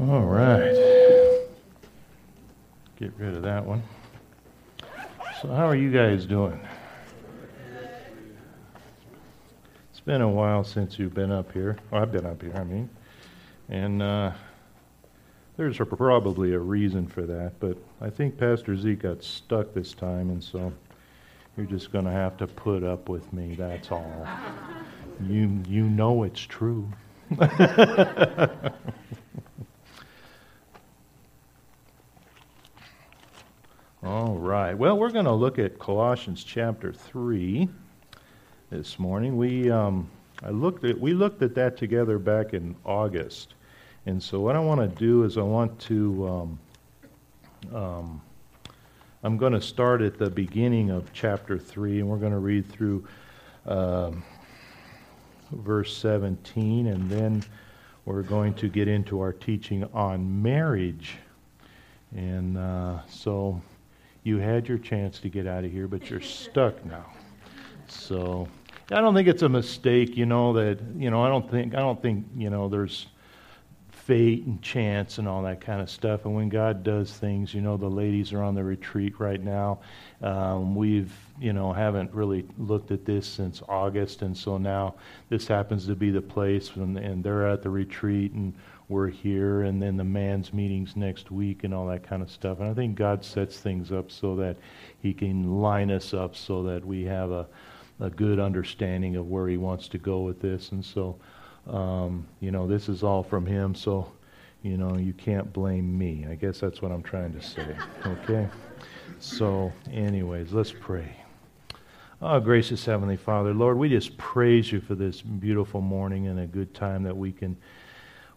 All right. Get rid of that one. So, how are you guys doing? It's been a while since you've been up here. I've been up here, I mean. And uh, there's probably a reason for that, but I think Pastor Zeke got stuck this time, and so you're just going to have to put up with me, that's all. You, you know it's true. All right. Well, we're going to look at Colossians chapter three this morning. We um, I looked at we looked at that together back in August, and so what I want to do is I want to um, um, I'm going to start at the beginning of chapter three, and we're going to read through um, verse 17, and then we're going to get into our teaching on marriage. And uh, so you had your chance to get out of here, but you're stuck now. So I don't think it's a mistake, you know, that, you know, I don't think, I don't think, you know, there's fate and chance and all that kind of stuff. And when God does things, you know, the ladies are on the retreat right now. Um, we've, you know, haven't really looked at this since August. And so now this happens to be the place and, and they're at the retreat and we're here, and then the man's meetings next week and all that kind of stuff. And I think God sets things up so that He can line us up so that we have a, a good understanding of where He wants to go with this. And so, um, you know, this is all from Him, so, you know, you can't blame me. I guess that's what I'm trying to say. Okay? So, anyways, let's pray. Oh, gracious Heavenly Father, Lord, we just praise you for this beautiful morning and a good time that we can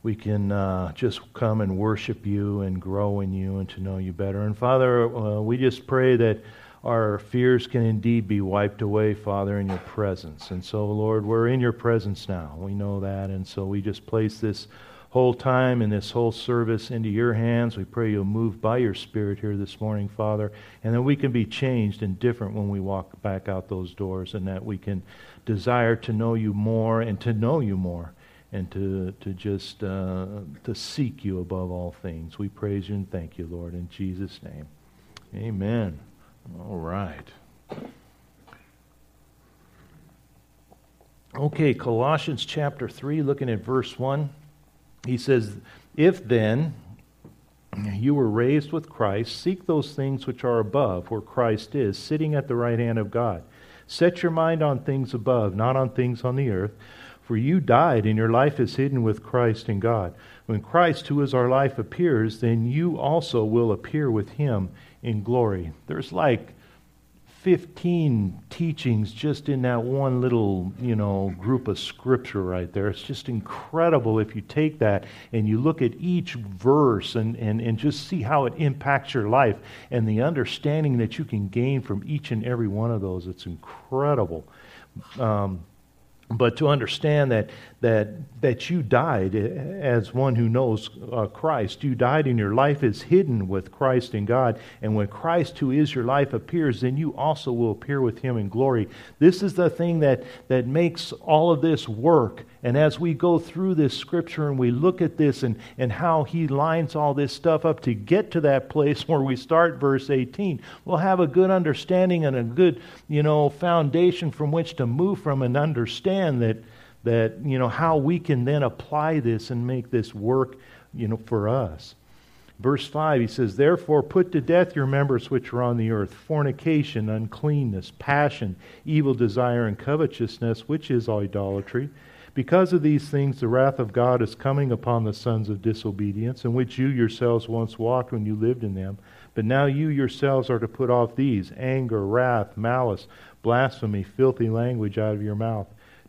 we can uh, just come and worship you and grow in you and to know you better. And Father, uh, we just pray that our fears can indeed be wiped away, Father, in your presence. And so, Lord, we're in your presence now. We know that. And so we just place this whole time and this whole service into your hands. We pray you'll move by your Spirit here this morning, Father, and that we can be changed and different when we walk back out those doors, and that we can desire to know you more and to know you more and to, to just uh, to seek you above all things. We praise you and thank you, Lord, in Jesus' name. Amen. All right. Okay, Colossians chapter 3, looking at verse 1. He says, If then you were raised with Christ, seek those things which are above, where Christ is, sitting at the right hand of God. Set your mind on things above, not on things on the earth. For you died, and your life is hidden with Christ in God. When Christ, who is our life, appears, then you also will appear with him in glory. There's like 15 teachings just in that one little, you know, group of scripture right there. It's just incredible if you take that and you look at each verse and, and, and just see how it impacts your life and the understanding that you can gain from each and every one of those. It's incredible. Um, but to understand that that that you died as one who knows uh, Christ. You died and your life is hidden with Christ in God. And when Christ who is your life appears then you also will appear with him in glory. This is the thing that that makes all of this work. And as we go through this scripture and we look at this and, and how he lines all this stuff up to get to that place where we start verse 18, we'll have a good understanding and a good, you know, foundation from which to move from and understand that that, you know, how we can then apply this and make this work, you know, for us. Verse 5, he says, Therefore put to death your members which are on the earth fornication, uncleanness, passion, evil desire, and covetousness, which is idolatry. Because of these things, the wrath of God is coming upon the sons of disobedience, in which you yourselves once walked when you lived in them. But now you yourselves are to put off these anger, wrath, malice, blasphemy, filthy language out of your mouth.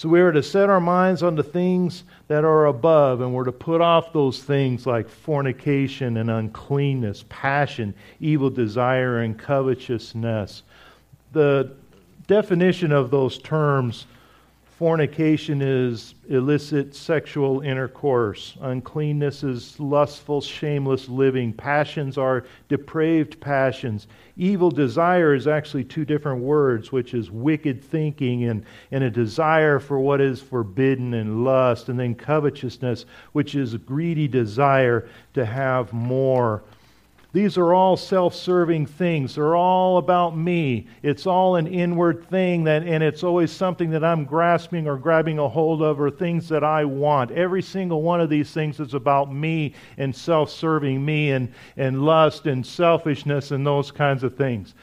So we are to set our minds on the things that are above, and we're to put off those things like fornication and uncleanness, passion, evil desire, and covetousness. The definition of those terms Fornication is illicit sexual intercourse. Uncleanness is lustful, shameless living. Passions are depraved passions. Evil desire is actually two different words, which is wicked thinking and, and a desire for what is forbidden and lust. And then covetousness, which is greedy desire to have more. These are all self serving things. They're all about me. It's all an inward thing, that, and it's always something that I'm grasping or grabbing a hold of or things that I want. Every single one of these things is about me and self serving me and, and lust and selfishness and those kinds of things.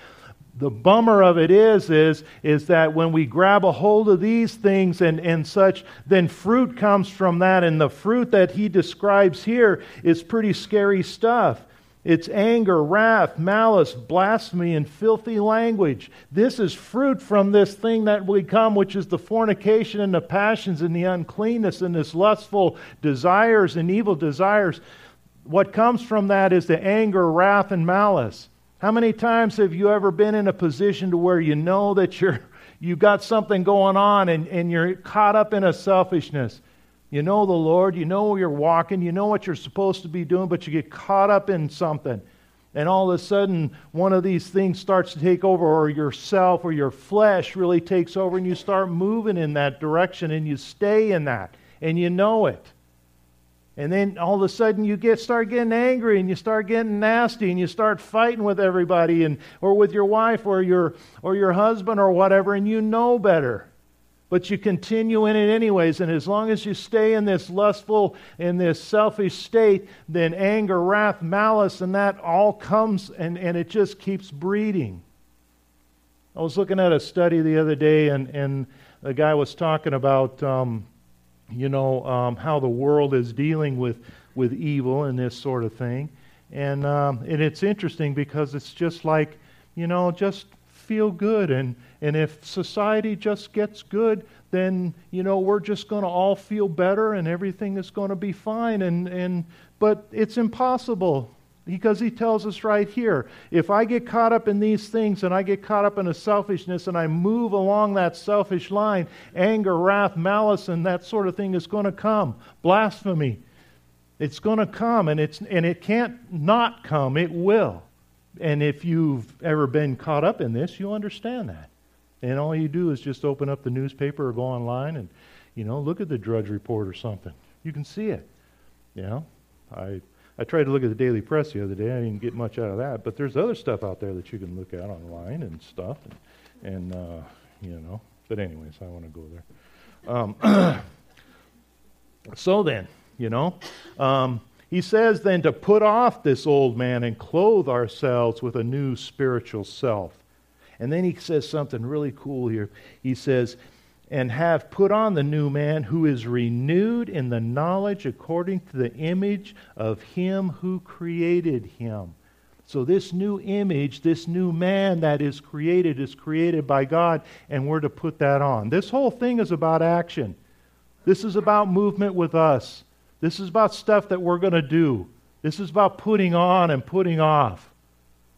The bummer of it is, is, is that when we grab a hold of these things and, and such, then fruit comes from that. And the fruit that he describes here is pretty scary stuff. It's anger, wrath, malice, blasphemy, and filthy language. This is fruit from this thing that we come, which is the fornication and the passions and the uncleanness and this lustful desires and evil desires. What comes from that is the anger, wrath, and malice. How many times have you ever been in a position to where you know that you're you've got something going on and, and you're caught up in a selfishness? You know the Lord, you know where you're walking, you know what you're supposed to be doing, but you get caught up in something. And all of a sudden, one of these things starts to take over, or yourself or your flesh really takes over, and you start moving in that direction, and you stay in that, and you know it. And then all of a sudden you get start getting angry and you start getting nasty and you start fighting with everybody and or with your wife or your or your husband or whatever and you know better. But you continue in it anyways, and as long as you stay in this lustful, in this selfish state, then anger, wrath, malice, and that all comes and, and it just keeps breeding. I was looking at a study the other day, and, and the guy was talking about, um, you know, um, how the world is dealing with, with evil and this sort of thing. And, um, and it's interesting because it's just like, you know, just feel good and and if society just gets good, then, you know, we're just going to all feel better and everything is going to be fine. And, and, but it's impossible because he tells us right here if I get caught up in these things and I get caught up in a selfishness and I move along that selfish line, anger, wrath, malice, and that sort of thing is going to come. Blasphemy. It's going to come, and, it's, and it can't not come. It will. And if you've ever been caught up in this, you'll understand that. And all you do is just open up the newspaper or go online and, you know, look at the Drudge Report or something. You can see it. You know, I I tried to look at the Daily Press the other day. I didn't get much out of that, but there's other stuff out there that you can look at online and stuff, and, and uh, you know. But anyways, I want to go there. Um, so then, you know, um, he says then to put off this old man and clothe ourselves with a new spiritual self and then he says something really cool here. He says, and have put on the new man who is renewed in the knowledge according to the image of him who created him. So, this new image, this new man that is created, is created by God, and we're to put that on. This whole thing is about action. This is about movement with us. This is about stuff that we're going to do. This is about putting on and putting off.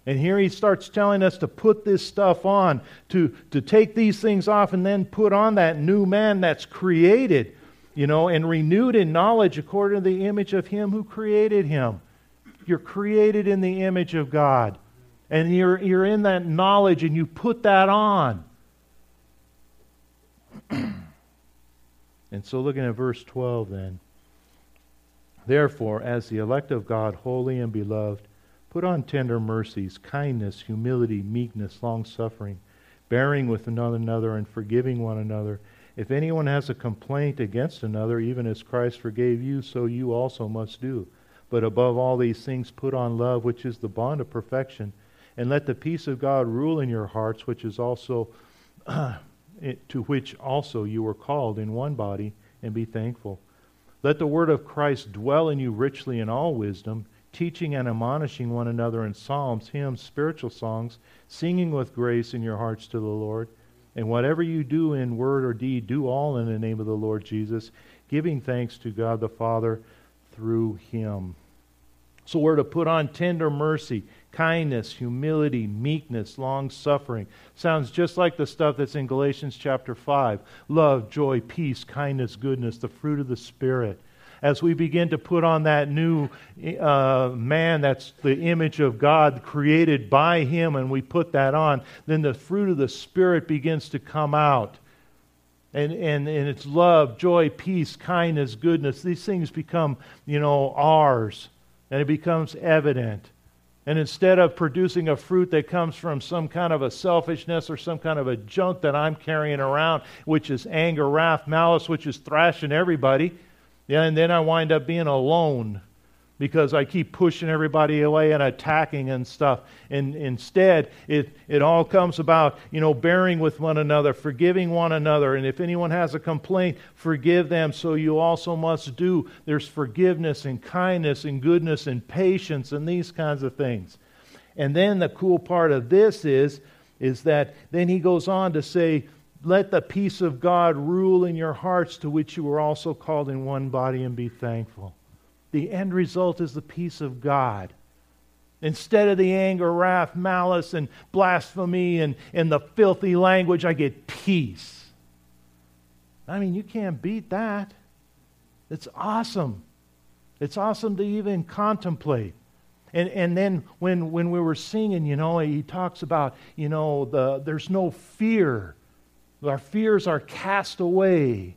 And here he starts telling us to put this stuff on, to, to take these things off and then put on that new man that's created, you know, and renewed in knowledge according to the image of him who created him. You're created in the image of God. And you're, you're in that knowledge and you put that on. and so, looking at verse 12 then. Therefore, as the elect of God, holy and beloved, Put on tender mercies, kindness, humility, meekness, long suffering, bearing with one another and forgiving one another. If anyone has a complaint against another, even as Christ forgave you, so you also must do. But above all these things, put on love, which is the bond of perfection, and let the peace of God rule in your hearts, which is also to which also you were called in one body, and be thankful. Let the word of Christ dwell in you richly in all wisdom teaching and admonishing one another in psalms, hymns, spiritual songs, singing with grace in your hearts to the Lord. And whatever you do in word or deed, do all in the name of the Lord Jesus, giving thanks to God the Father through him. So we're to put on tender mercy, kindness, humility, meekness, long suffering. Sounds just like the stuff that's in Galatians chapter 5 love, joy, peace, kindness, goodness, the fruit of the Spirit. As we begin to put on that new uh, man that's the image of God created by Him, and we put that on, then the fruit of the Spirit begins to come out. And, and, and it's love, joy, peace, kindness, goodness. These things become, you know, ours. And it becomes evident. And instead of producing a fruit that comes from some kind of a selfishness or some kind of a junk that I'm carrying around, which is anger, wrath, malice, which is thrashing everybody, yeah, and then I wind up being alone because I keep pushing everybody away and attacking and stuff. And instead, it, it all comes about, you know, bearing with one another, forgiving one another. And if anyone has a complaint, forgive them. So you also must do. There's forgiveness and kindness and goodness and patience and these kinds of things. And then the cool part of this is, is that then he goes on to say, let the peace of God rule in your hearts to which you were also called in one body and be thankful. The end result is the peace of God. Instead of the anger, wrath, malice, and blasphemy and, and the filthy language, I get peace. I mean, you can't beat that. It's awesome. It's awesome to even contemplate. And, and then when, when we were singing, you know, he talks about, you know, the, there's no fear. Our fears are cast away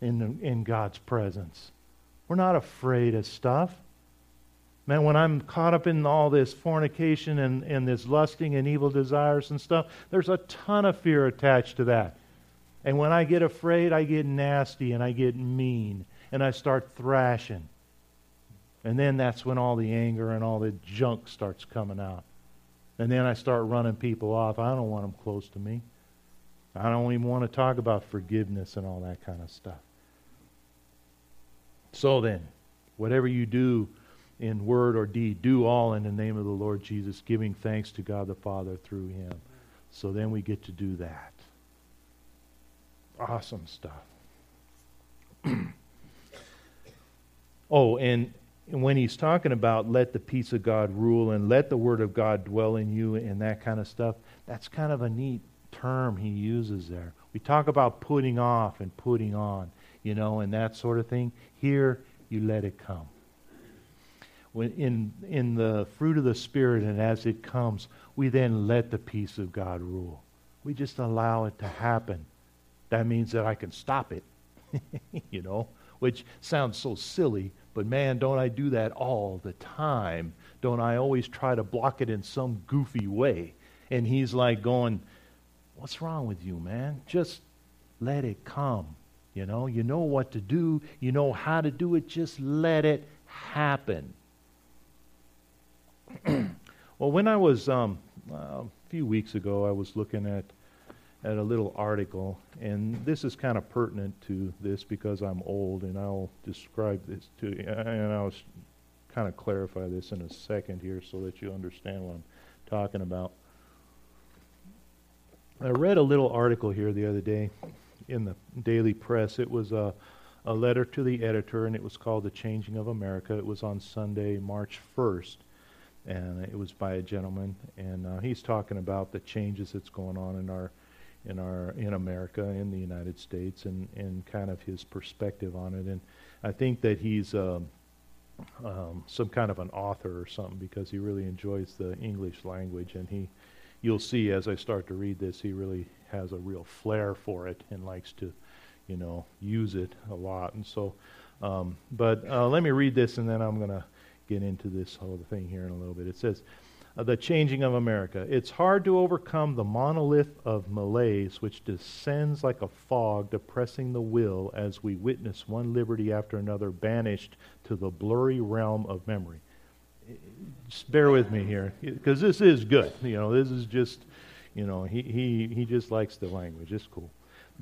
in, in God's presence. We're not afraid of stuff. Man, when I'm caught up in all this fornication and, and this lusting and evil desires and stuff, there's a ton of fear attached to that. And when I get afraid, I get nasty and I get mean and I start thrashing. And then that's when all the anger and all the junk starts coming out. And then I start running people off. I don't want them close to me. I don't even want to talk about forgiveness and all that kind of stuff. So then, whatever you do in word or deed, do all in the name of the Lord Jesus, giving thanks to God the Father through him. So then we get to do that. Awesome stuff. oh, and when he's talking about let the peace of God rule and let the word of God dwell in you and that kind of stuff, that's kind of a neat term he uses there. We talk about putting off and putting on you know, and that sort of thing. Here, you let it come. When in, in the fruit of the Spirit, and as it comes, we then let the peace of God rule. We just allow it to happen. That means that I can stop it, you know, which sounds so silly, but man, don't I do that all the time? Don't I always try to block it in some goofy way? And he's like going, What's wrong with you, man? Just let it come. You know, you know what to do, you know how to do it, just let it happen. well, when I was um, uh, a few weeks ago, I was looking at at a little article, and this is kind of pertinent to this because I'm old, and I'll describe this to you, and I'll kind of clarify this in a second here so that you understand what I'm talking about. I read a little article here the other day in the daily press. It was a, a letter to the editor, and it was called The Changing of America. It was on Sunday, March 1st, and it was by a gentleman, and uh, he's talking about the changes that's going on in our in our in America, in the United States, and, and kind of his perspective on it. And I think that he's um, um, some kind of an author or something because he really enjoys the English language, and he you'll see as I start to read this, he really has a real flair for it and likes to, you know, use it a lot. And so, um, but uh, let me read this and then I'm going to get into this whole thing here in a little bit. It says, uh, The Changing of America. It's hard to overcome the monolith of malaise which descends like a fog, depressing the will as we witness one liberty after another banished to the blurry realm of memory just bear with me here because this is good. You know, this is just, you know, he, he, he just likes the language. It's cool.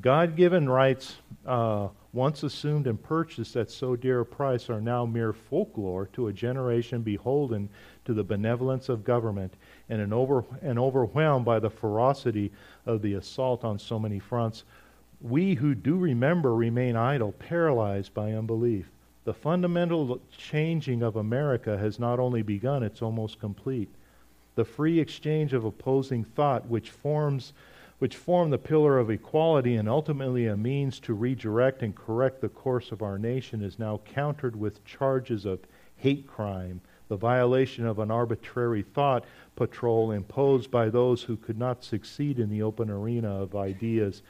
God given rights, uh, once assumed and purchased at so dear a price, are now mere folklore to a generation beholden to the benevolence of government and, an over, and overwhelmed by the ferocity of the assault on so many fronts. We who do remember remain idle, paralyzed by unbelief. The fundamental changing of America has not only begun, it's almost complete. The free exchange of opposing thought, which forms which form the pillar of equality and ultimately a means to redirect and correct the course of our nation, is now countered with charges of hate crime, the violation of an arbitrary thought patrol imposed by those who could not succeed in the open arena of ideas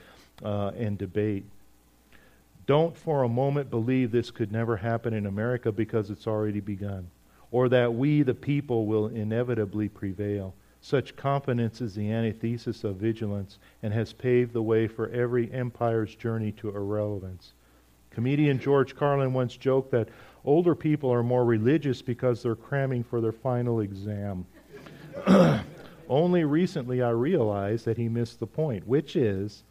uh, and debate. Don't for a moment believe this could never happen in America because it's already begun, or that we, the people, will inevitably prevail. Such confidence is the antithesis of vigilance and has paved the way for every empire's journey to irrelevance. Comedian George Carlin once joked that older people are more religious because they're cramming for their final exam. Only recently I realized that he missed the point, which is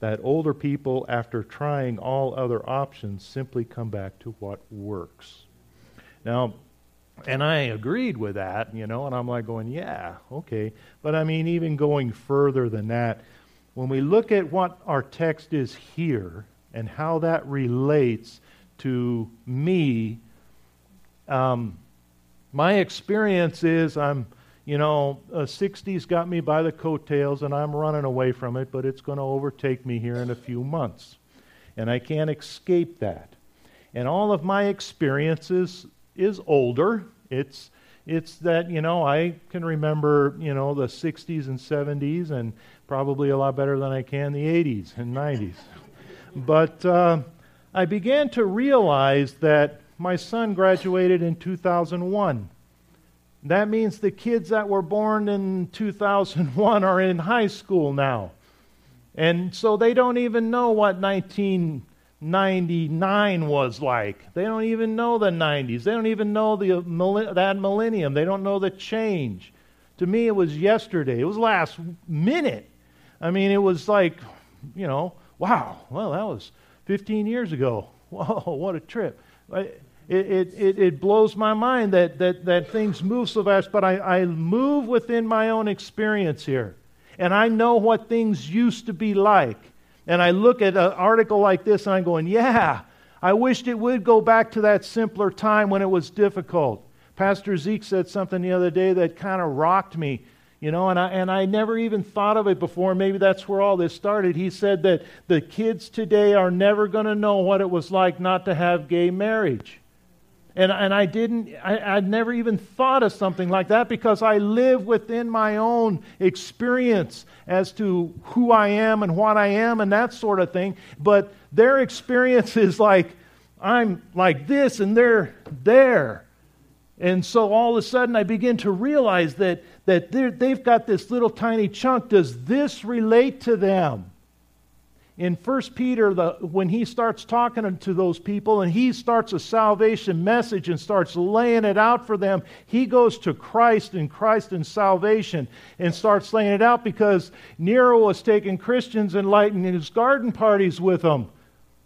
that older people, after trying all other options, simply come back to what works. Now, and I agreed with that, you know, and I'm like going, yeah, okay. But I mean, even going further than that, when we look at what our text is here and how that relates to me, um, my experience is I'm, you know, uh, 60s got me by the coattails and I'm running away from it, but it's going to overtake me here in a few months. And I can't escape that. And all of my experiences is older. It's it's that you know I can remember you know the 60s and 70s and probably a lot better than I can the 80s and 90s. but uh, I began to realize that my son graduated in 2001. That means the kids that were born in 2001 are in high school now. And so they don't even know what 19 99 was like. They don't even know the 90s. They don't even know the, uh, that millennium. They don't know the change. To me, it was yesterday. It was last minute. I mean, it was like, you know, wow, well, that was 15 years ago. Whoa, what a trip. It, it, it, it blows my mind that, that, that things move so fast, but I, I move within my own experience here. And I know what things used to be like. And I look at an article like this and I'm going, yeah, I wished it would go back to that simpler time when it was difficult. Pastor Zeke said something the other day that kind of rocked me, you know, and I, and I never even thought of it before. Maybe that's where all this started. He said that the kids today are never going to know what it was like not to have gay marriage. And, and I didn't, I, I'd never even thought of something like that because I live within my own experience as to who I am and what I am and that sort of thing. But their experience is like, I'm like this and they're there. And so all of a sudden I begin to realize that, that they've got this little tiny chunk. Does this relate to them? In 1 Peter, the, when he starts talking to those people and he starts a salvation message and starts laying it out for them, he goes to Christ and Christ and salvation and starts laying it out because Nero was taking Christians and lighting his garden parties with them.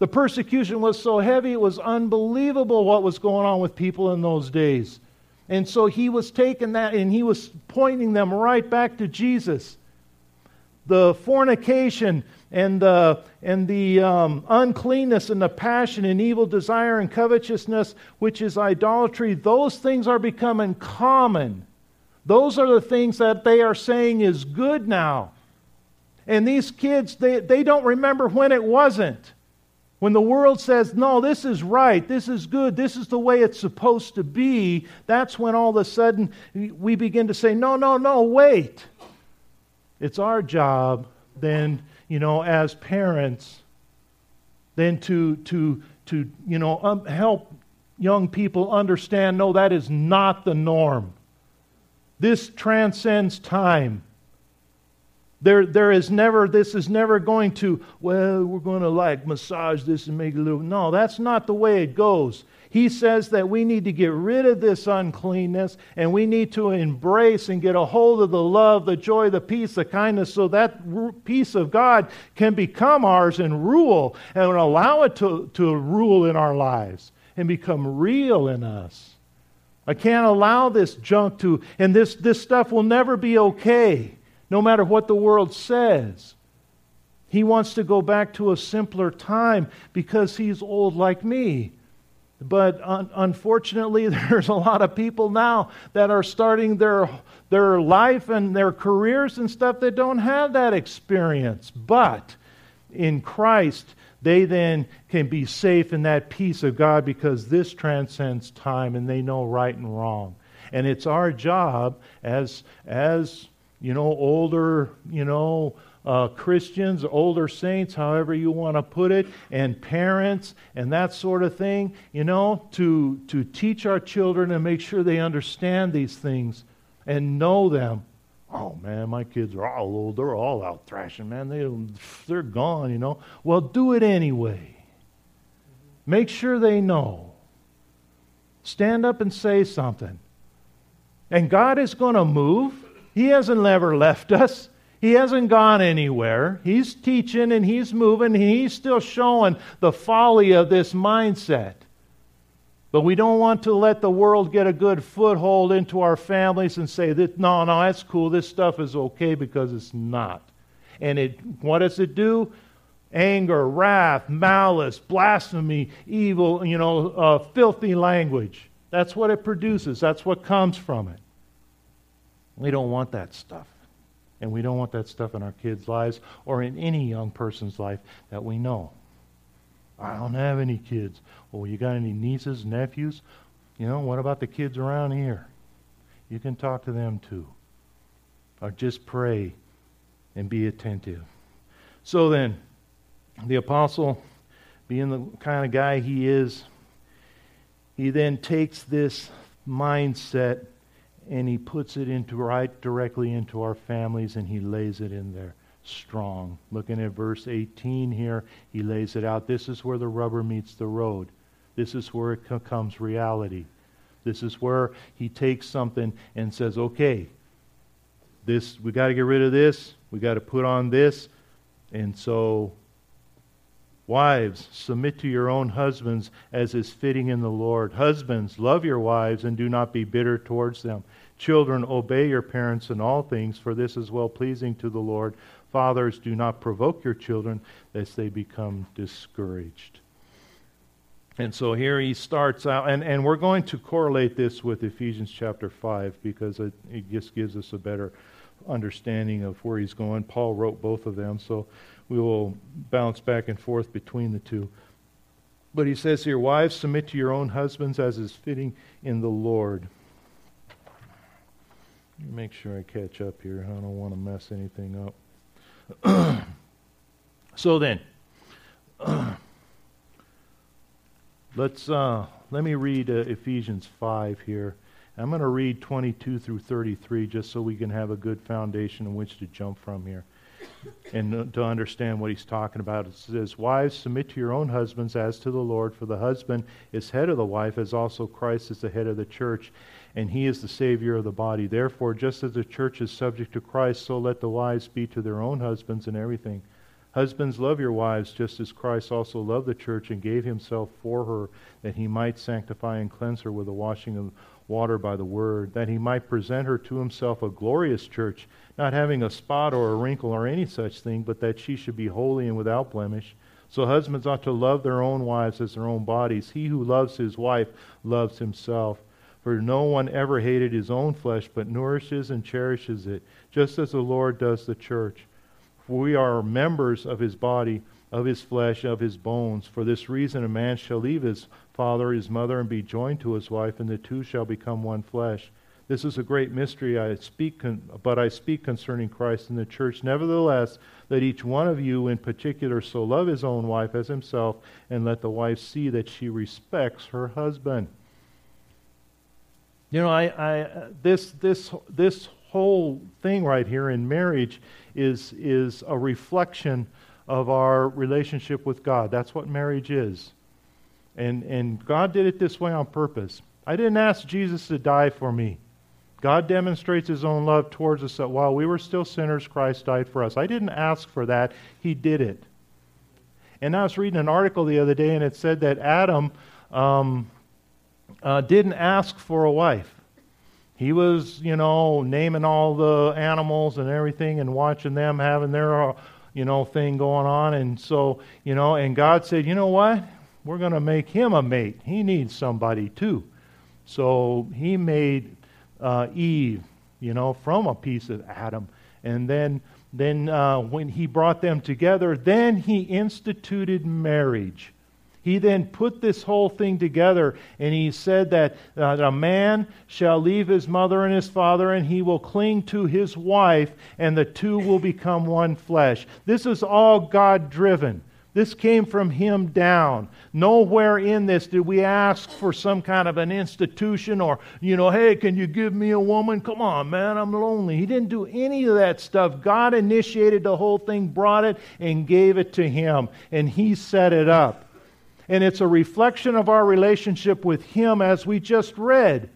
The persecution was so heavy, it was unbelievable what was going on with people in those days. And so he was taking that and he was pointing them right back to Jesus. The fornication, and the, and the um, uncleanness and the passion and evil desire and covetousness, which is idolatry, those things are becoming common. Those are the things that they are saying is good now. And these kids, they, they don't remember when it wasn't. When the world says, no, this is right, this is good, this is the way it's supposed to be, that's when all of a sudden we begin to say, no, no, no, wait. It's our job then you know, as parents, then to, to, to you know, um, help young people understand no, that is not the norm. This transcends time. There, there is never, this is never going to, well, we're going to like massage this and make it a little. No, that's not the way it goes. He says that we need to get rid of this uncleanness and we need to embrace and get a hold of the love, the joy, the peace, the kindness, so that peace of God can become ours and rule and allow it to, to rule in our lives and become real in us. I can't allow this junk to, and this, this stuff will never be okay, no matter what the world says. He wants to go back to a simpler time because he's old like me. But un- unfortunately, there's a lot of people now that are starting their, their life and their careers and stuff that don't have that experience. But in Christ, they then can be safe in that peace of God because this transcends time and they know right and wrong. And it's our job as, as you know, older, you know, uh, Christians, older saints, however you want to put it, and parents and that sort of thing, you know, to, to teach our children and make sure they understand these things and know them. Oh man, my kids are all old. They're all out thrashing, man. They, they're gone, you know. Well, do it anyway. Make sure they know. Stand up and say something. And God is going to move. He hasn't ever left us. He hasn't gone anywhere. He's teaching and he's moving. And he's still showing the folly of this mindset. But we don't want to let the world get a good foothold into our families and say that no, no, that's cool. This stuff is okay because it's not. And it, what does it do? Anger, wrath, malice, blasphemy, evil, you know, uh, filthy language. That's what it produces. That's what comes from it. We don't want that stuff. And we don't want that stuff in our kids' lives or in any young person's life that we know. I don't have any kids. Well, you got any nieces, nephews? You know, what about the kids around here? You can talk to them too. Or just pray and be attentive. So then, the apostle, being the kind of guy he is, he then takes this mindset and he puts it into right directly into our families and he lays it in there strong. Looking at verse 18 here, he lays it out. This is where the rubber meets the road. This is where it becomes reality. This is where he takes something and says, "Okay, this we got to get rid of this. We got to put on this." And so Wives, submit to your own husbands as is fitting in the Lord. Husbands, love your wives and do not be bitter towards them. Children, obey your parents in all things, for this is well pleasing to the Lord. Fathers, do not provoke your children, lest they become discouraged. And so here he starts out, and, and we're going to correlate this with Ephesians chapter 5 because it, it just gives us a better understanding of where he's going. Paul wrote both of them, so we will bounce back and forth between the two. But he says here, Wives, submit to your own husbands as is fitting in the Lord. Make sure I catch up here. I don't want to mess anything up. so then, let's uh, let me read uh, Ephesians 5 here. I'm going to read 22 through 33 just so we can have a good foundation in which to jump from here and to understand what he's talking about. It says, Wives, submit to your own husbands as to the Lord, for the husband is head of the wife, as also Christ is the head of the church, and he is the Savior of the body. Therefore, just as the church is subject to Christ, so let the wives be to their own husbands in everything. Husbands, love your wives, just as Christ also loved the church and gave himself for her, that he might sanctify and cleanse her with the washing of water by the word, that he might present her to himself a glorious church, not having a spot or a wrinkle or any such thing, but that she should be holy and without blemish. So husbands ought to love their own wives as their own bodies. He who loves his wife loves himself. For no one ever hated his own flesh, but nourishes and cherishes it, just as the Lord does the church. For we are members of his body, of his flesh, of his bones. For this reason a man shall leave his father, his mother, and be joined to his wife, and the two shall become one flesh. This is a great mystery, I speak con- but I speak concerning Christ and the church. Nevertheless, let each one of you in particular so love his own wife as himself, and let the wife see that she respects her husband. You know, I, I, this, this, this whole thing right here in marriage is, is a reflection of our relationship with God. That's what marriage is. And, and God did it this way on purpose. I didn't ask Jesus to die for me. God demonstrates his own love towards us that while we were still sinners, Christ died for us. I didn't ask for that, he did it. And I was reading an article the other day, and it said that Adam um, uh, didn't ask for a wife. He was, you know, naming all the animals and everything and watching them having their, you know, thing going on. And so, you know, and God said, you know what? we're going to make him a mate. He needs somebody too. So he made uh, Eve, you know, from a piece of Adam. And then, then uh, when he brought them together, then he instituted marriage. He then put this whole thing together and he said that uh, a man shall leave his mother and his father and he will cling to his wife and the two will become one flesh. This is all God driven. This came from him down. Nowhere in this did we ask for some kind of an institution or, you know, hey, can you give me a woman? Come on, man, I'm lonely. He didn't do any of that stuff. God initiated the whole thing, brought it, and gave it to him. And he set it up. And it's a reflection of our relationship with him as we just read.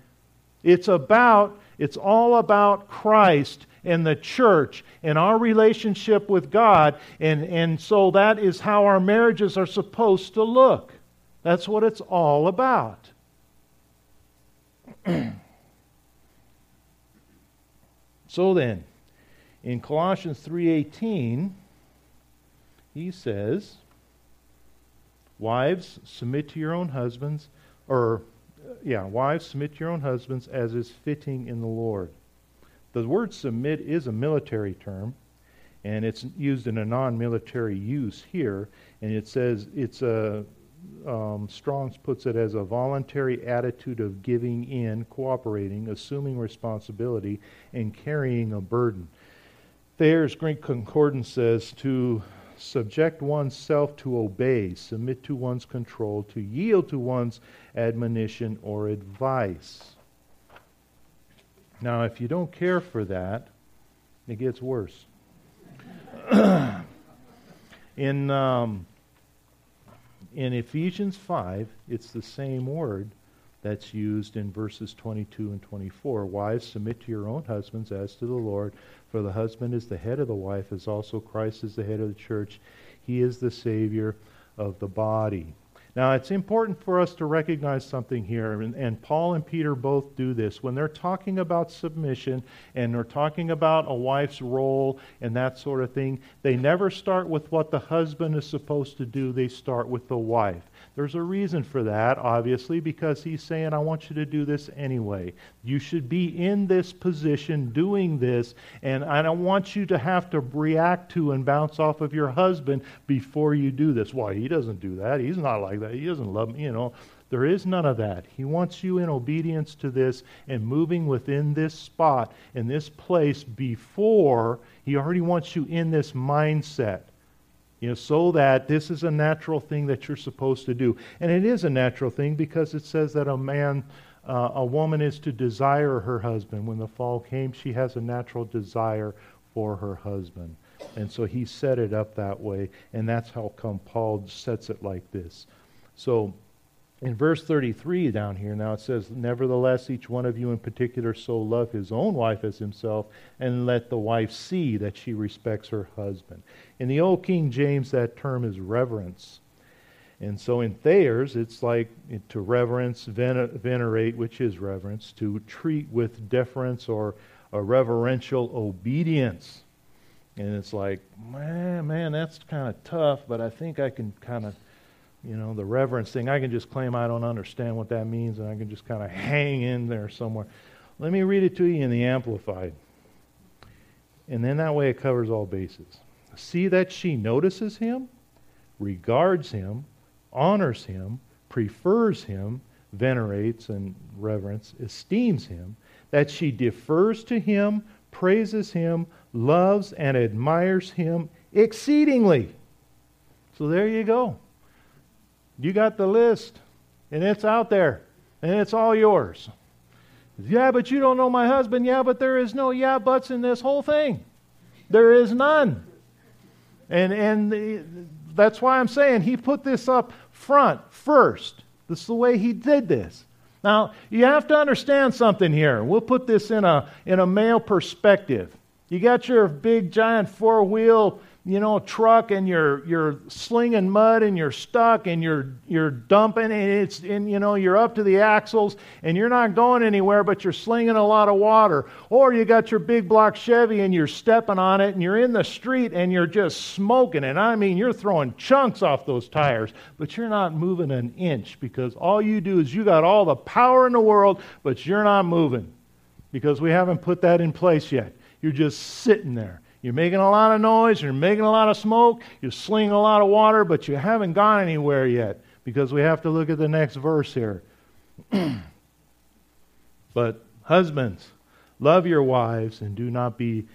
It's about, it's all about Christ and the church and our relationship with God. And, and so that is how our marriages are supposed to look. That's what it's all about. so then, in Colossians 3:18, he says, "Wives, submit to your own husbands, or yeah, wives, submit to your own husbands as is fitting in the Lord." The word submit is a military term, and it's used in a non military use here. And it says it's a, um, Strong's puts it as a voluntary attitude of giving in, cooperating, assuming responsibility, and carrying a burden. Thayer's Greek Concordance says to subject oneself to obey, submit to one's control, to yield to one's admonition or advice. Now, if you don't care for that, it gets worse. in, um, in Ephesians 5, it's the same word that's used in verses 22 and 24. Wives, submit to your own husbands as to the Lord, for the husband is the head of the wife, as also Christ is the head of the church. He is the Savior of the body. Now, it's important for us to recognize something here, and, and, Paul and Peter both do this. When they're talking about submission and they're talking about a wife's role and that sort of thing, they never start with what the husband is supposed to do, they start with the wife. There's a reason for that, obviously, because he's saying, I want you to do this anyway. You should be in this position doing this, and I don't want you to have to react to and bounce off of your husband before you do this. Why, he doesn't do that. He's not like that. He doesn't love me, you know. There is none of that. He wants you in obedience to this and moving within this spot, in this place, before he already wants you in this mindset. You know, so that this is a natural thing that you're supposed to do. And it is a natural thing because it says that a man, uh, a woman is to desire her husband. When the fall came, she has a natural desire for her husband. And so he set it up that way, and that's how come Paul sets it like this. So in verse 33 down here now it says nevertheless each one of you in particular so love his own wife as himself and let the wife see that she respects her husband. In the old king james that term is reverence. And so in thayer's it's like to reverence venerate which is reverence to treat with deference or a reverential obedience. And it's like man man that's kind of tough but i think i can kind of you know, the reverence thing, I can just claim I don't understand what that means and I can just kind of hang in there somewhere. Let me read it to you in the Amplified. And then that way it covers all bases. See that she notices him, regards him, honors him, prefers him, venerates and reverence, esteems him, that she defers to him, praises him, loves and admires him exceedingly. So there you go. You got the list, and it's out there, and it's all yours. Yeah, but you don't know my husband. Yeah, but there is no yeah buts in this whole thing. There is none. And, and the, that's why I'm saying he put this up front first. This is the way he did this. Now, you have to understand something here. We'll put this in a, in a male perspective. You got your big giant four wheel you know, truck and you're you're slinging mud and you're stuck and you're you're dumping and it's and you know you're up to the axles and you're not going anywhere but you're slinging a lot of water. Or you got your big block Chevy and you're stepping on it and you're in the street and you're just smoking. And I mean you're throwing chunks off those tires but you're not moving an inch because all you do is you got all the power in the world but you're not moving because we haven't put that in place yet. You're just sitting there you're making a lot of noise, you're making a lot of smoke, you're slinging a lot of water, but you haven't gone anywhere yet because we have to look at the next verse here. but husbands, love your wives and do not be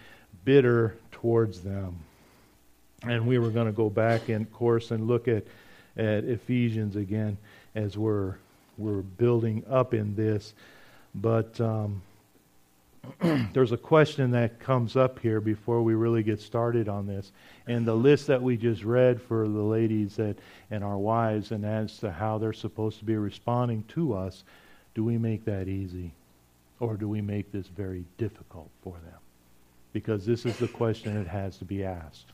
bitter towards them. And we were going to go back in course and look at, at Ephesians again as we're we're building up in this. But um, there's a question that comes up here before we really get started on this. And the list that we just read for the ladies that, and our wives, and as to how they're supposed to be responding to us, do we make that easy? Or do we make this very difficult for them? Because this is the question that has to be asked.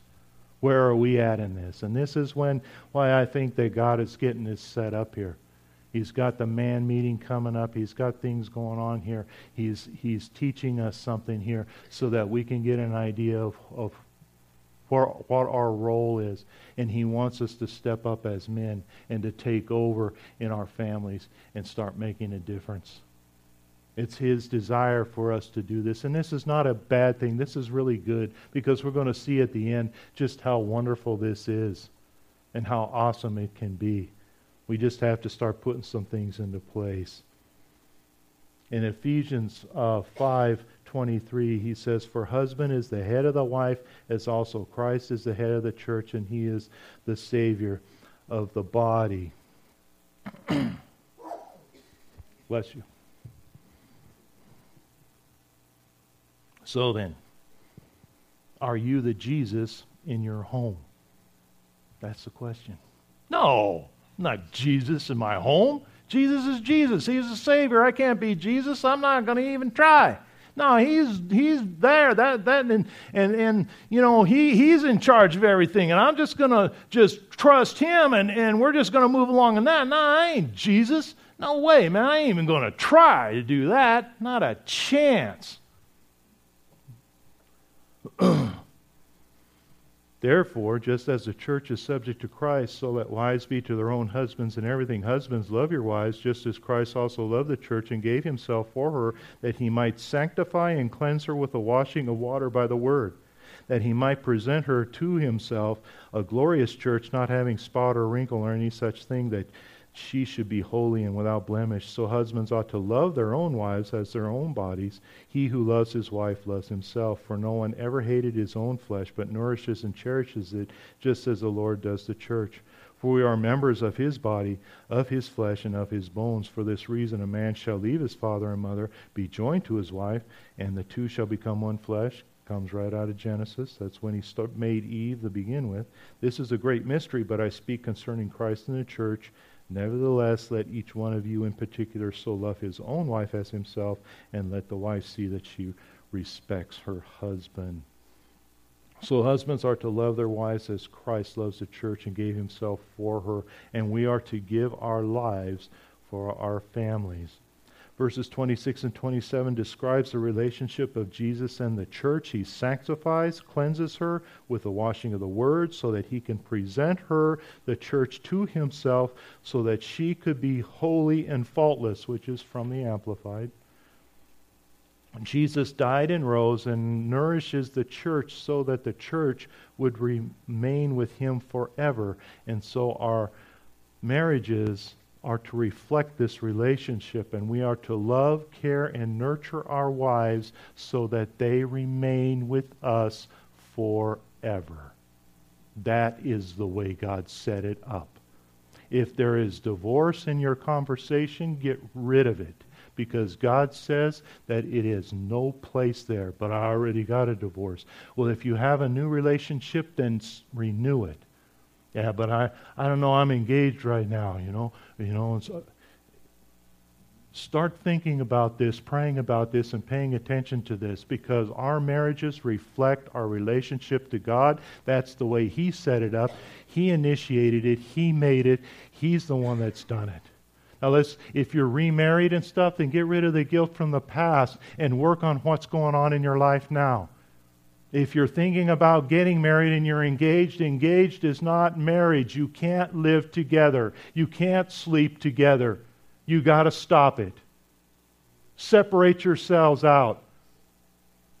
Where are we at in this? And this is when why I think that God is getting this set up here. He's got the man meeting coming up. He's got things going on here. He's, he's teaching us something here so that we can get an idea of, of what, what our role is. And He wants us to step up as men and to take over in our families and start making a difference. It's His desire for us to do this. And this is not a bad thing. This is really good because we're going to see at the end just how wonderful this is and how awesome it can be. We just have to start putting some things into place. In Ephesians uh, 5:23, he says, "For husband is the head of the wife, as also Christ is the head of the church, and he is the Savior of the body." Bless you. So then, are you the Jesus in your home? That's the question. No not Jesus in my home. Jesus is Jesus. He's the Savior. I can't be Jesus. I'm not going to even try. No, he's he's there. That that and and and you know he he's in charge of everything, and I'm just gonna just trust him, and and we're just gonna move along in that. No, I ain't Jesus. No way, man. I ain't even gonna try to do that. Not a chance. Therefore, just as the church is subject to Christ, so let wives be to their own husbands in everything. Husbands, love your wives, just as Christ also loved the church and gave himself for her, that he might sanctify and cleanse her with the washing of water by the word, that he might present her to himself a glorious church, not having spot or wrinkle or any such thing, that she should be holy and without blemish. So husbands ought to love their own wives as their own bodies. He who loves his wife loves himself, for no one ever hated his own flesh, but nourishes and cherishes it, just as the Lord does the church. For we are members of his body, of his flesh, and of his bones. For this reason, a man shall leave his father and mother, be joined to his wife, and the two shall become one flesh comes right out of Genesis. That's when he made Eve to begin with. This is a great mystery, but I speak concerning Christ and the church. Nevertheless, let each one of you in particular so love his own wife as himself, and let the wife see that she respects her husband. So husbands are to love their wives as Christ loves the church and gave himself for her, and we are to give our lives for our families verses 26 and 27 describes the relationship of Jesus and the church. He sanctifies, cleanses her with the washing of the word so that he can present her, the church, to himself so that she could be holy and faultless, which is from the Amplified. Jesus died and rose and nourishes the church so that the church would remain with him forever. And so our marriages are to reflect this relationship, and we are to love, care, and nurture our wives so that they remain with us forever. That is the way God set it up. If there is divorce in your conversation, get rid of it because God says that it is no place there. But I already got a divorce. Well, if you have a new relationship, then renew it. Yeah, but I, I don't know, I'm engaged right now, you know. You know, so, Start thinking about this, praying about this, and paying attention to this because our marriages reflect our relationship to God. That's the way He set it up. He initiated it, He made it, He's the one that's done it. Now, let's, if you're remarried and stuff, then get rid of the guilt from the past and work on what's going on in your life now. If you're thinking about getting married and you're engaged, engaged is not marriage. You can't live together, you can't sleep together you got to stop it. Separate yourselves out.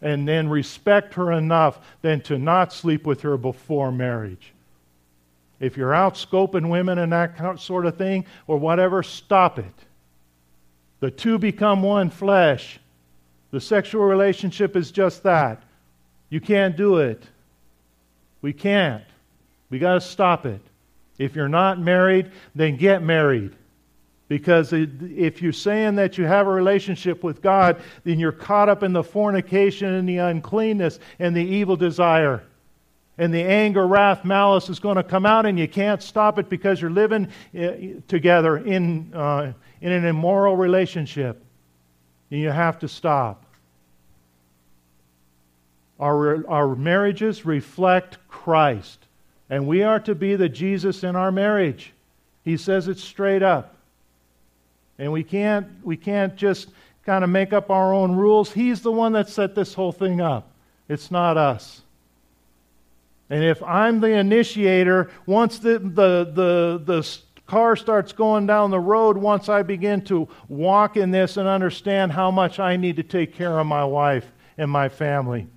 And then respect her enough then to not sleep with her before marriage. If you're out scoping women and that sort of thing or whatever, stop it. The two become one flesh. The sexual relationship is just that. You can't do it. We can't. We got to stop it. If you're not married, then get married. Because if you're saying that you have a relationship with God, then you're caught up in the fornication and the uncleanness and the evil desire. And the anger, wrath, malice is going to come out, and you can't stop it because you're living eh, together in, uh, in an immoral relationship. And you have to stop. Our, our marriages reflect Christ, and we are to be the Jesus in our marriage. He says it straight up. And we can't, we can't just kind of make up our own rules. He's the one that set this whole thing up, it's not us. And if I'm the initiator, once the, the, the, the car starts going down the road, once I begin to walk in this and understand how much I need to take care of my wife and my family,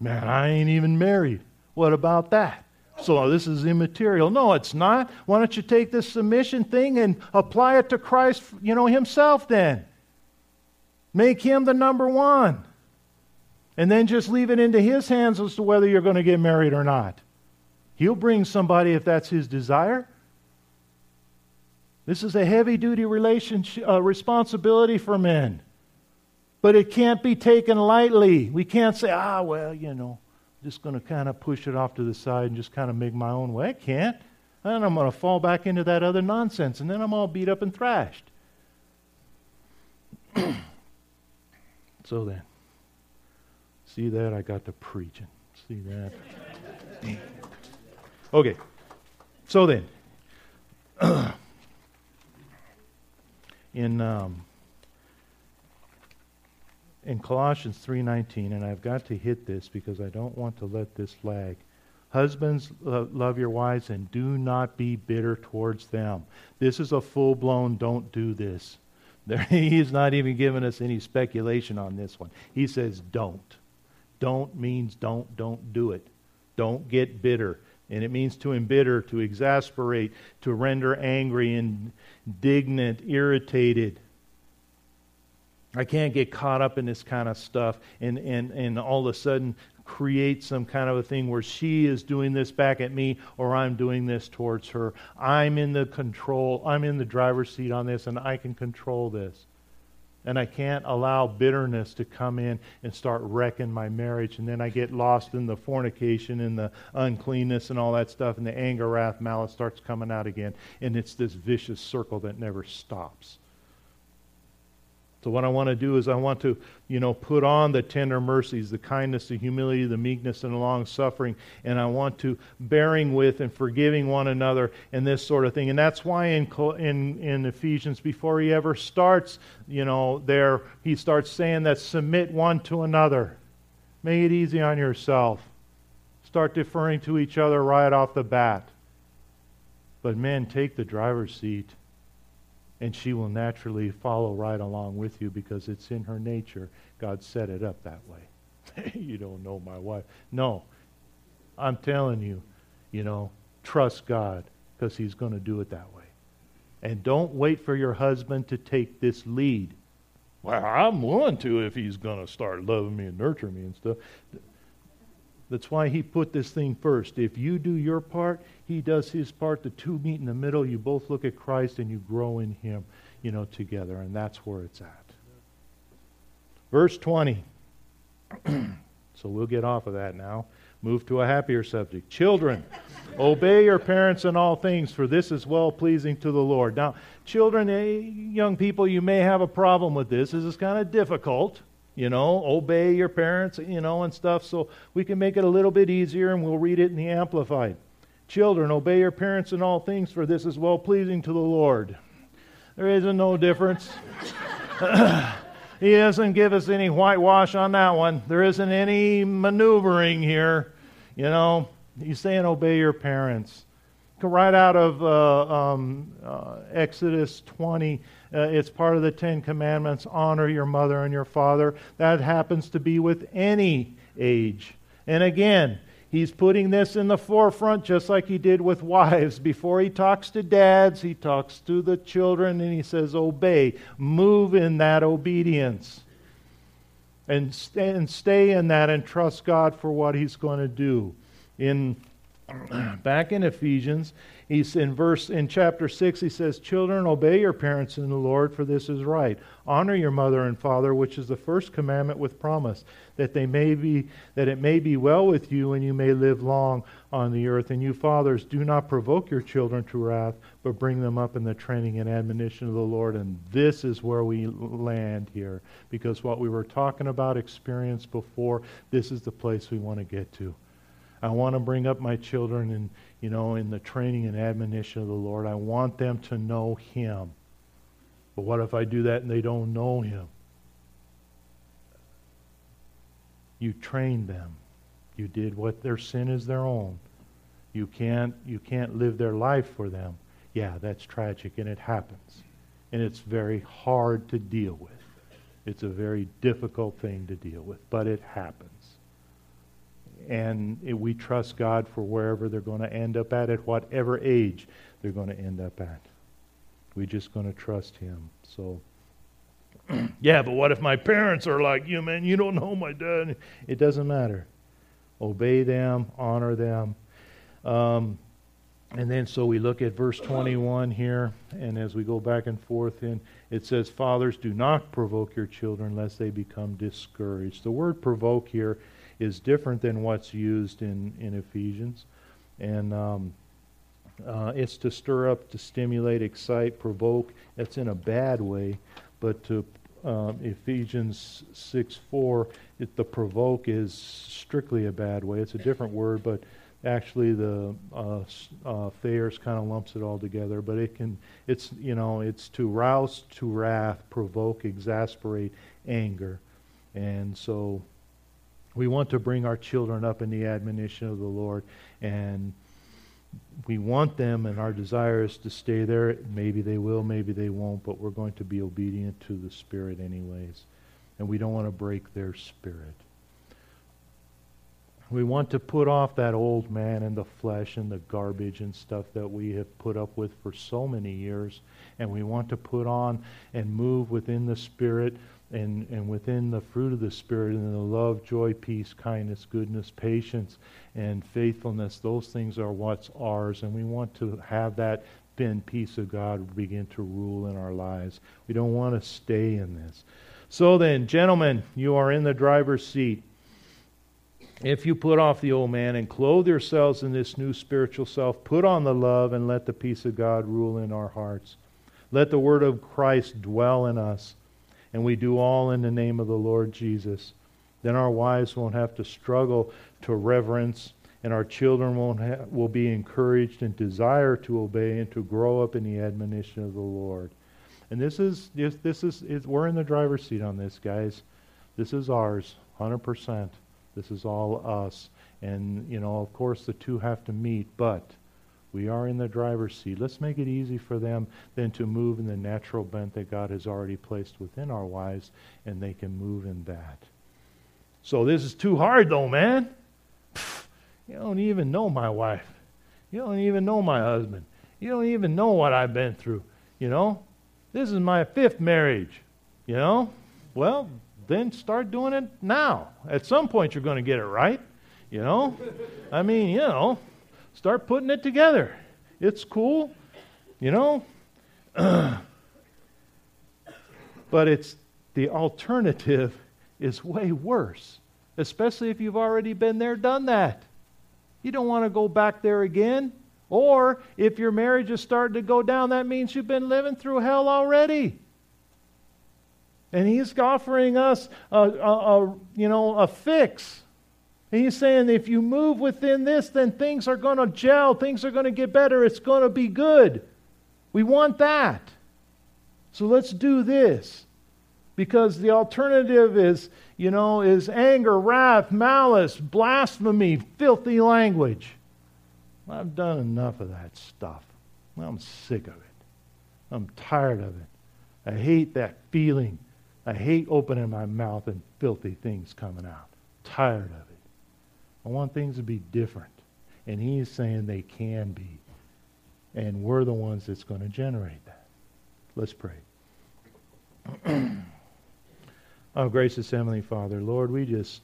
man, I ain't even married. What about that? So this is immaterial. No, it's not. Why don't you take this submission thing and apply it to Christ, you know, himself then? Make him the number one. And then just leave it into his hands as to whether you're going to get married or not. He'll bring somebody if that's his desire. This is a heavy duty relationship, uh, responsibility for men. But it can't be taken lightly. We can't say, ah, well, you know I'm just going to kind of push it off to the side and just kind of make my own way. I can't. And I'm going to fall back into that other nonsense, and then I'm all beat up and thrashed. so then, see that? I got to preaching. See that? okay. So then, in um, in Colossians 3:19 and I've got to hit this because I don't want to let this lag. Husbands love your wives and do not be bitter towards them. This is a full-blown don't do this. There, he's not even giving us any speculation on this one. He says don't. Don't means don't don't do it. Don't get bitter. And it means to embitter, to exasperate, to render angry, indignant, irritated. I can't get caught up in this kind of stuff and, and, and all of a sudden create some kind of a thing where she is doing this back at me or I'm doing this towards her. I'm in the control, I'm in the driver's seat on this and I can control this. And I can't allow bitterness to come in and start wrecking my marriage. And then I get lost in the fornication and the uncleanness and all that stuff. And the anger, wrath, malice starts coming out again. And it's this vicious circle that never stops. So what I want to do is I want to, you know, put on the tender mercies, the kindness, the humility, the meekness, and the long suffering, and I want to bearing with and forgiving one another and this sort of thing. And that's why in in in Ephesians, before he ever starts, you know, there he starts saying that submit one to another, make it easy on yourself, start deferring to each other right off the bat. But men, take the driver's seat and she will naturally follow right along with you because it's in her nature. God set it up that way. you don't know my wife. No. I'm telling you, you know, trust God because he's going to do it that way. And don't wait for your husband to take this lead. Well, I'm willing to if he's going to start loving me and nurturing me and stuff. That's why he put this thing first. If you do your part, he does his part. The two meet in the middle. You both look at Christ and you grow in him, you know, together. And that's where it's at. Verse 20. So we'll get off of that now. Move to a happier subject. Children, obey your parents in all things, for this is well pleasing to the Lord. Now, children, eh, young people, you may have a problem with this. This is kind of difficult, you know, obey your parents, you know, and stuff. So we can make it a little bit easier, and we'll read it in the Amplified. Children, obey your parents in all things, for this is well pleasing to the Lord. There isn't no difference. he doesn't give us any whitewash on that one. There isn't any maneuvering here. You know, he's saying obey your parents. Right out of uh, um, uh, Exodus 20, uh, it's part of the Ten Commandments honor your mother and your father. That happens to be with any age. And again, He's putting this in the forefront just like he did with wives. Before he talks to dads, he talks to the children and he says, Obey, move in that obedience. And, stay, and stay in that and trust God for what he's going to do. In back in Ephesians, He's in verse in chapter 6 he says, "Children, obey your parents in the Lord, for this is right. Honor your mother and father, which is the first commandment with promise, that they may be that it may be well with you and you may live long on the earth. And you fathers, do not provoke your children to wrath, but bring them up in the training and admonition of the Lord." And this is where we land here, because what we were talking about experience before, this is the place we want to get to. I want to bring up my children in, you know, in the training and admonition of the Lord. I want them to know Him. But what if I do that and they don't know Him? You trained them. You did what their sin is their own. You can't you can't live their life for them. Yeah, that's tragic and it happens. And it's very hard to deal with. It's a very difficult thing to deal with, but it happens and we trust God for wherever they're going to end up at, at whatever age they're going to end up at. We're just going to trust Him. So, yeah, but what if my parents are like you, man? You don't know my dad. It doesn't matter. Obey them, honor them. Um, and then so we look at verse 21 here, and as we go back and forth in, it says, Fathers, do not provoke your children lest they become discouraged. The word provoke here is different than what's used in, in Ephesians. And um, uh, it's to stir up, to stimulate, excite, provoke. That's in a bad way. But to um, Ephesians 6 4, it, the provoke is strictly a bad way. It's a different word, but actually the uh, uh, Thayer's kind of lumps it all together. But it can, it's, you know, it's to rouse to wrath, provoke, exasperate, anger. And so we want to bring our children up in the admonition of the Lord, and we want them, and our desire is to stay there. Maybe they will, maybe they won't, but we're going to be obedient to the Spirit anyways. And we don't want to break their spirit. We want to put off that old man and the flesh and the garbage and stuff that we have put up with for so many years. And we want to put on and move within the Spirit and, and within the fruit of the Spirit and the love, joy, peace, kindness, goodness, patience, and faithfulness, those things are what's ours. And we want to have that then peace of God begin to rule in our lives. We don't want to stay in this. So then, gentlemen, you are in the driver's seat. If you put off the old man and clothe yourselves in this new spiritual self, put on the love and let the peace of God rule in our hearts. Let the word of Christ dwell in us and we do all in the name of the Lord Jesus. Then our wives won't have to struggle to reverence, and our children won't ha- will be encouraged and desire to obey and to grow up in the admonition of the Lord. And this is this, is, is we're in the driver's seat on this, guys. This is ours, hundred percent. This is all us. And you know, of course, the two have to meet, but we are in the driver's seat. Let's make it easy for them then to move in the natural bent that God has already placed within our wives, and they can move in that. So this is too hard, though, man. Pfft, you don't even know my wife. You don't even know my husband. You don't even know what I've been through. You know, this is my fifth marriage. You know, well, then start doing it now. At some point, you're going to get it right. You know, I mean, you know, Start putting it together. It's cool, you know? but it's the alternative is way worse. especially if you've already been there, done that. You don't want to go back there again. Or if your marriage is starting to go down, that means you've been living through hell already. And he's offering us a, a, a you know a fix. And he's saying if you move within this, then things are going to gel, things are going to get better, it's going to be good. We want that. So let's do this. Because the alternative is, you know, is anger, wrath, malice, blasphemy, filthy language. I've done enough of that stuff. I'm sick of it. I'm tired of it. I hate that feeling. I hate opening my mouth and filthy things coming out. Tired of it. I want things to be different. And he's saying they can be. And we're the ones that's going to generate that. Let's pray. oh, gracious Heavenly Father, Lord, we just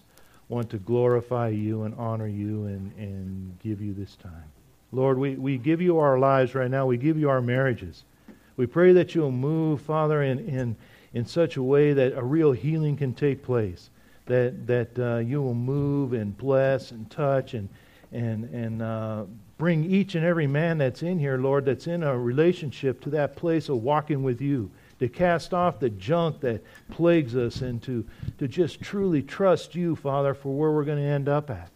want to glorify you and honor you and, and give you this time. Lord, we, we give you our lives right now. We give you our marriages. We pray that you'll move, Father, in, in, in such a way that a real healing can take place. That, that uh, you will move and bless and touch and, and, and uh, bring each and every man that's in here, Lord, that's in a relationship to that place of walking with you to cast off the junk that plagues us and to, to just truly trust you, Father, for where we're going to end up at.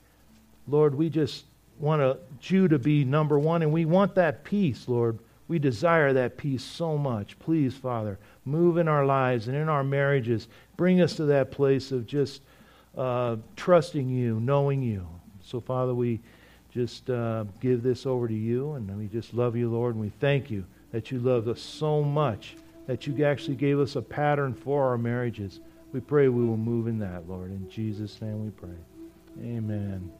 Lord, we just want you to be number one, and we want that peace, Lord. We desire that peace so much. Please, Father, move in our lives and in our marriages. Bring us to that place of just uh, trusting you, knowing you. So, Father, we just uh, give this over to you, and we just love you, Lord, and we thank you that you love us so much that you actually gave us a pattern for our marriages. We pray we will move in that, Lord. In Jesus' name we pray. Amen.